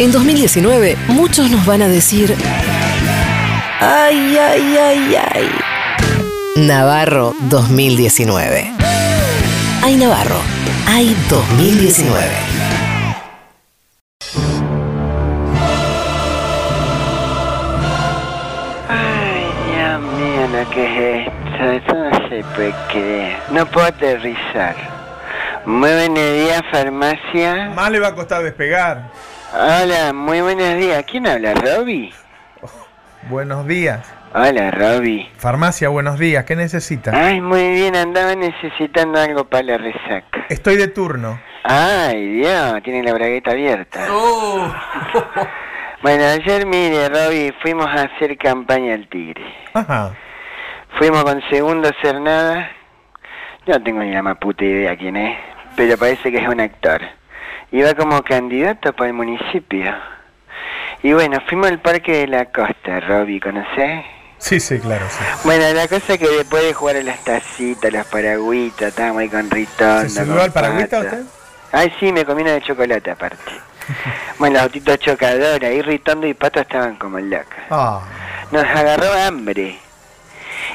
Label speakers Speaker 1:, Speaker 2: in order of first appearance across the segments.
Speaker 1: En 2019, muchos nos van a decir. Ay, ay, ay, ay. Navarro 2019. Ay, Navarro. Ay, 2019.
Speaker 2: Ay, Dios mío, lo que es esto. Esto no se puede creer. No puedo aterrizar. Muy buenos días, farmacia.
Speaker 3: Más le va a costar despegar.
Speaker 2: Hola, muy buenos días. ¿Quién habla, Robbie?
Speaker 3: Buenos días.
Speaker 2: Hola, Robbie.
Speaker 3: Farmacia, buenos días. ¿Qué necesita?
Speaker 2: Ay, muy bien, andaba necesitando algo para la resaca.
Speaker 3: Estoy de turno.
Speaker 2: Ay, Dios, tiene la bragueta abierta. Bueno, ayer, mire, Robbie, fuimos a hacer campaña al Tigre.
Speaker 3: Ajá.
Speaker 2: Fuimos con Segundo Cernada. Yo no tengo ni la más puta idea quién es, pero parece que es un actor. Iba como candidato para el municipio. Y bueno, fuimos al Parque de la Costa, Robbie, ¿conocés?
Speaker 3: Sí, sí, claro, sí.
Speaker 2: Bueno, la cosa es que después de jugar a las tacitas, las paragüitas, estábamos ahí con Ritondo.
Speaker 3: ¿Se subió al paragüita usted?
Speaker 2: Ay, sí, me comí una de chocolate aparte. bueno, los autitos chocadores, ahí Ritondo y Pato estaban como locos.
Speaker 3: Ah,
Speaker 2: Nos agarró hambre.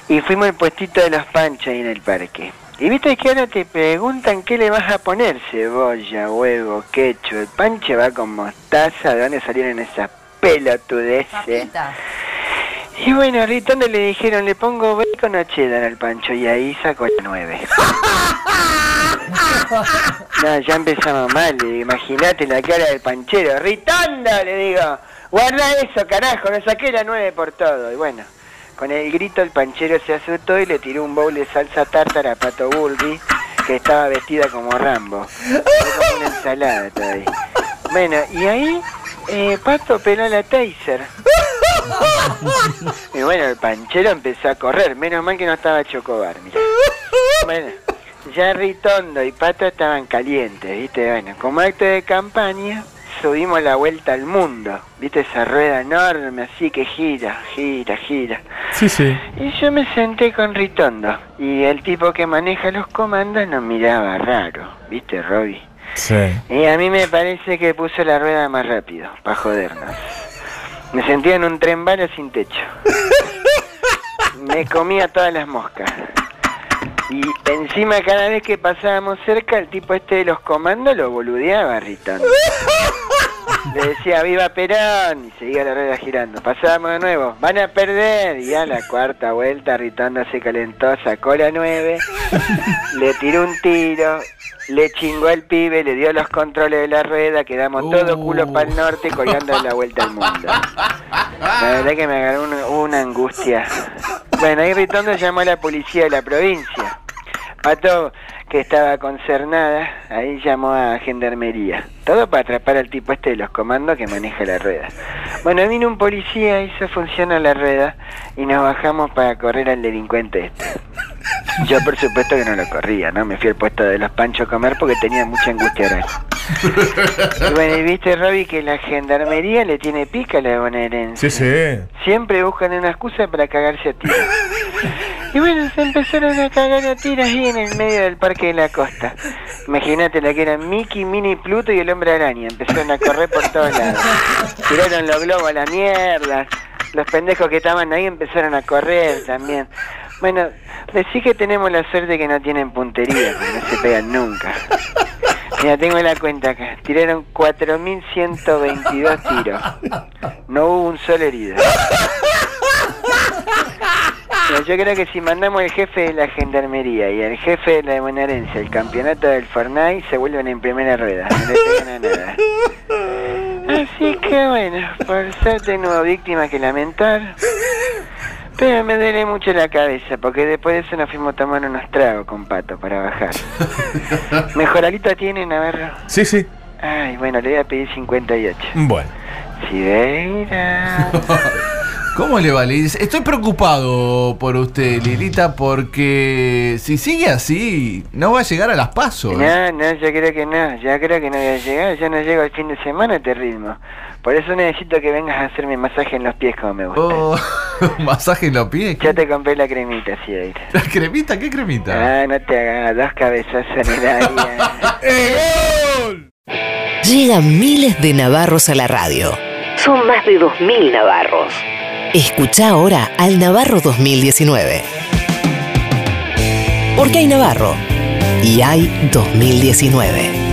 Speaker 2: Y fuimos al puestito de los panchos ahí en el parque. Y viste que ahora te preguntan qué le vas a poner, cebolla, huevo, quecho. El panche va con mostaza, ¿de dónde salieron esas pelotudeces? Y bueno, Ritondo le dijeron, le pongo bacon o cheddar al pancho, y ahí sacó el 9. no, ya empezamos mal, le imagínate la cara del panchero. Ritondo, le digo, guarda eso, carajo, no saqué la 9 por todo. Y bueno, con el grito el panchero se asustó y le tiró un bowl de salsa tártara a Pato Bulbi, que estaba vestida como Rambo. Como una ensalada todavía. Bueno, y ahí eh, Pato peló la taser. Y bueno, el panchero empezó a correr, menos mal que no estaba Chocobar, mira. Bueno, ya Ritondo y Pato estaban calientes, ¿viste? Bueno, como acto de campaña, subimos la vuelta al mundo, ¿viste? Esa rueda enorme así que gira, gira, gira.
Speaker 3: Sí, sí.
Speaker 2: Y yo me senté con Ritondo, y el tipo que maneja los comandos nos miraba raro, ¿viste, Robbie?
Speaker 3: Sí.
Speaker 2: Y a mí me parece que puso la rueda más rápido, para jodernos. Me sentía en un tren bala sin techo. Me comía todas las moscas. Y encima cada vez que pasábamos cerca, el tipo este de los comandos lo boludeaba, Ritón. Le decía, viva Perón, y seguía la rueda girando. Pasábamos de nuevo, van a perder. Y a la cuarta vuelta, Ritondo se calentó, sacó la nueve, le tiró un tiro, le chingó al pibe, le dio los controles de la rueda, quedamos todo culo para el norte colgando la vuelta al mundo. La verdad que me agarró una, una angustia. Bueno, ahí Ritondo llamó a la policía de la provincia. Pato, que estaba concernada, ahí llamó a Gendarmería. Todo para atrapar al tipo este de los comandos que maneja la rueda. Bueno, vino un policía, hizo funcionar la rueda y nos bajamos para correr al delincuente este. Yo por supuesto que no lo corría, ¿no? Me fui al puesto de los panchos a comer porque tenía mucha angustia oral. Y bueno, y viste, Robbie, que la gendarmería le tiene pica a la bonaerense.
Speaker 3: Sí, sí.
Speaker 2: Siempre buscan una excusa para cagarse a tiros. Y bueno, se empezaron a cagar a tiros ahí en el medio del parque de la costa. Imagínate la que eran Mickey, Minnie, Pluto y el hombre araña. Empezaron a correr por todos lados. Tiraron los globos a la mierda. Los pendejos que estaban ahí empezaron a correr también. Bueno, decí que tenemos la suerte que no tienen puntería, porque no se pegan nunca. Mira, tengo la cuenta acá. Tiraron 4.122 tiros. No hubo un solo herido. Yo creo que si mandamos el jefe de la gendarmería y el jefe de la bonaerense al campeonato del Fortnite, se vuelven en primera rueda. No le pegan a nada. Así que bueno, por suerte no hubo víctimas que lamentar. Pero me duele mucho la cabeza, porque después de eso nos fuimos a tomar unos tragos con Pato para bajar. ¿Mejoralito tienen, Navarro?
Speaker 3: Sí, sí.
Speaker 2: Ay, bueno, le voy a pedir 58.
Speaker 3: Bueno.
Speaker 2: Sideira.
Speaker 4: ¿Cómo le va, Liz? Estoy preocupado por usted, Lilita, porque si sigue así, no va a llegar a las pasos.
Speaker 2: No, no, yo creo que no, yo creo que no voy a llegar, yo no llego al fin de semana a este ritmo. Por eso necesito que vengas a hacerme masaje en los pies como me gusta.
Speaker 4: Oh, masaje en los pies.
Speaker 2: Ya te compré la cremita, Sideira.
Speaker 4: ¿La cremita? ¿Qué cremita?
Speaker 2: Ah, no te hagas dos cabezazos en el área.
Speaker 1: Llegan miles de navarros a la radio. Son más de 2.000 navarros. Escucha ahora al Navarro 2019. Porque hay Navarro y hay 2019.